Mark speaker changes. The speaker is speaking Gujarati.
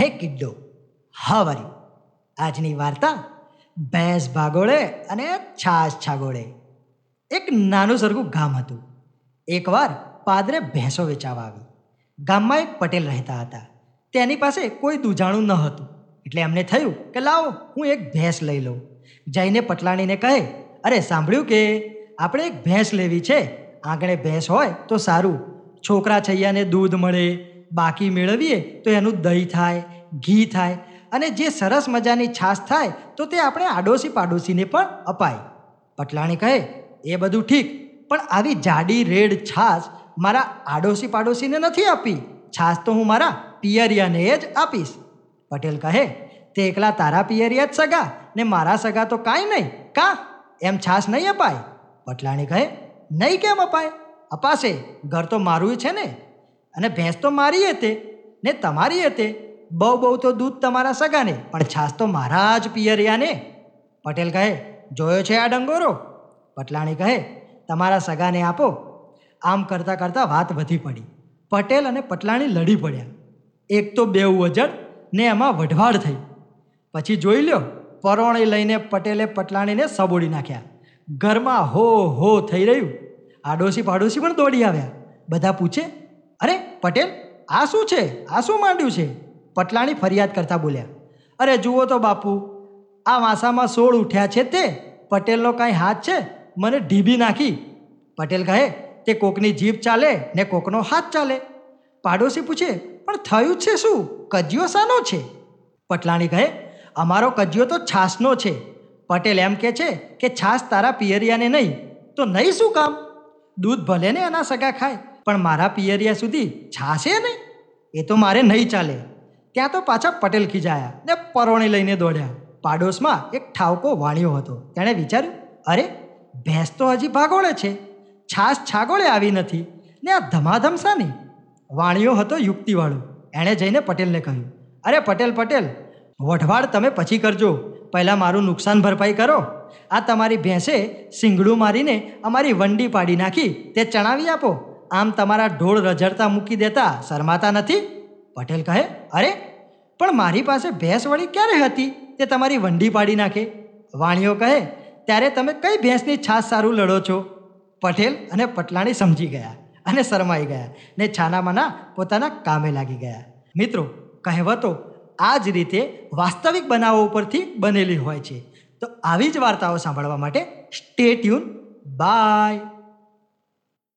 Speaker 1: હે કિડ્ડો હવારી આજની વાર્તા ભેંસ ભાગોળે અને છાશ છાગોળે. એક નાનું સરખું ગામ હતું. એકવાર પાદરે ભેંસો વેચાવા આવી. ગામમાં એક પટેલ રહેતા હતા. તેની પાસે કોઈ દૂજાણું ન હતું. એટલે એમને થયું કે લાવો, હું એક ભેંસ લઈ લઉં. જઈને પટલાણીને કહે, અરે, સાંભળ્યું કે આપણે એક ભેંસ લેવી છે. આંગણે ભેંસ હોય તો સારું. છોકરા છૈયાને દૂધ મળે. બાકી મેળવીએ તો એનું દહીં થાય, ઘી થાય અને જે સરસ મજાની છાશ થાય તો તે આપણે આડોશી પાડોશીને પણ અપાય. પટલાણી કહે, એ બધું ઠીક, પણ આવી જાડી રેડ છાશ મારા આડોશી પાડોશીને નથી આપી. છાશ તો હું મારા પિયરિયાને જ આપીશ. પટેલ કહે, તે એકલા તારા પિયરિયા જ સગા ને મારા સગા તો કાંઈ નહીં. કા? એમ છાશ નહીં અપાય? પટલાણી કહે, નહીં કેમ અપાય? અપાશે. ઘર તો મારું છે ને. અને ભેંસ તો મારી હતે ને તમારી હતી. બહુ બહુ તો દૂધ તમારા સગાને, પણ છાશ તો મારા જ પિયરિયાને. પટેલ કહે, જોયો છે આ ડંગોરો? પટલાણી કહે, તમારા સગાને આપો. આમ કરતાં કરતાં વાત વધી પડી. પટેલ અને પટલાણી લડી પડ્યા. એક તો બેઉ અજડ ને એમાં વઢવાડ થઈ. પછી જોઈ લ્યો, પરોણી લઈને પટેલે પટલાણીને સબોડી નાખ્યા. ઘરમાં હો હો થઈ રહ્યું. આડોશી પાડોશી પણ દોડી આવ્યા. બધા પૂછે અરે પટેલ, આ શું છે? આ શું માંડ્યું છે? પટલાણી ફરિયાદ કરતા બોલ્યા, અરે જુઓ તો બાપુ, આ વાંસામાં સોળ ઉઠ્યા છે તે, પટેલનો કાંઈ હાથ છે? મને ઢીબી નાખી. પટેલ કહે, તે કોકની જીભ ચાલે ને કોકનો હાથ ચાલે. પાડોશી પૂછે, પણ થયું છે શું? કજિયો શાનો છે? પટલાણી કહે, અમારો કજિયો તો છાસનો છે. પટેલ એમ કે છે કે છાસ તારા પિયરિયાને નહીં, તો નહીં શું કામ? દૂધ ભલે ને એના સગા ખાય પણ મારા પિયરિયા સુધી છાશે નહીં? એ તો મારે નહીં ચાલે. ત્યાં તો પાછા પટેલ ખીજાયા ને પરોણી લઈને દોડ્યા. પાડોશમાં એક ઠાવકો વાણિયો હતો. તેણે વિચાર્યું, અરે, ભેંસ તો હજી ભાગોળે છે. છાશ છાગોળે આવી નથી. ને આ ધમાધમ શાની? વાણિયો હતો યુક્તિવાળો. એણે જઈને પટેલને કહ્યું, અરે પટેલ પટેલ, વઢવાડ તમે પછી કરજો. પહેલાં મારું નુકસાન ભરપાઈ કરો. આ તમારી ભેંસે સિંગડું મારીને અમારી વંડી પાડી નાખી. તે ચણાવી આપો. આમ તમારા ઢોળ રઝળતા મૂકી દેતા શરમાતા નથી? પટેલ કહે, અરે, પણ મારી પાસે ભેંસ વળી ક્યારે હતી તે તમારી વંડી પાડી નાખે? વાણીઓ કહે, ત્યારે તમે કઈ ભેંસની છાશ સારું લડો છો? પટેલ અને પટલાણી સમજી ગયા અને શરમાઈ ગયા ને છાનામાના પોતાના કામે લાગી ગયા. મિત્રો, કહેવતો આ જ રીતે વાસ્તવિક બનાવો ઉપરથી બનેલી હોય છે. તો આવી જ વાર્તાઓ સાંભળવા માટે સ્ટે ટ્યુન બાય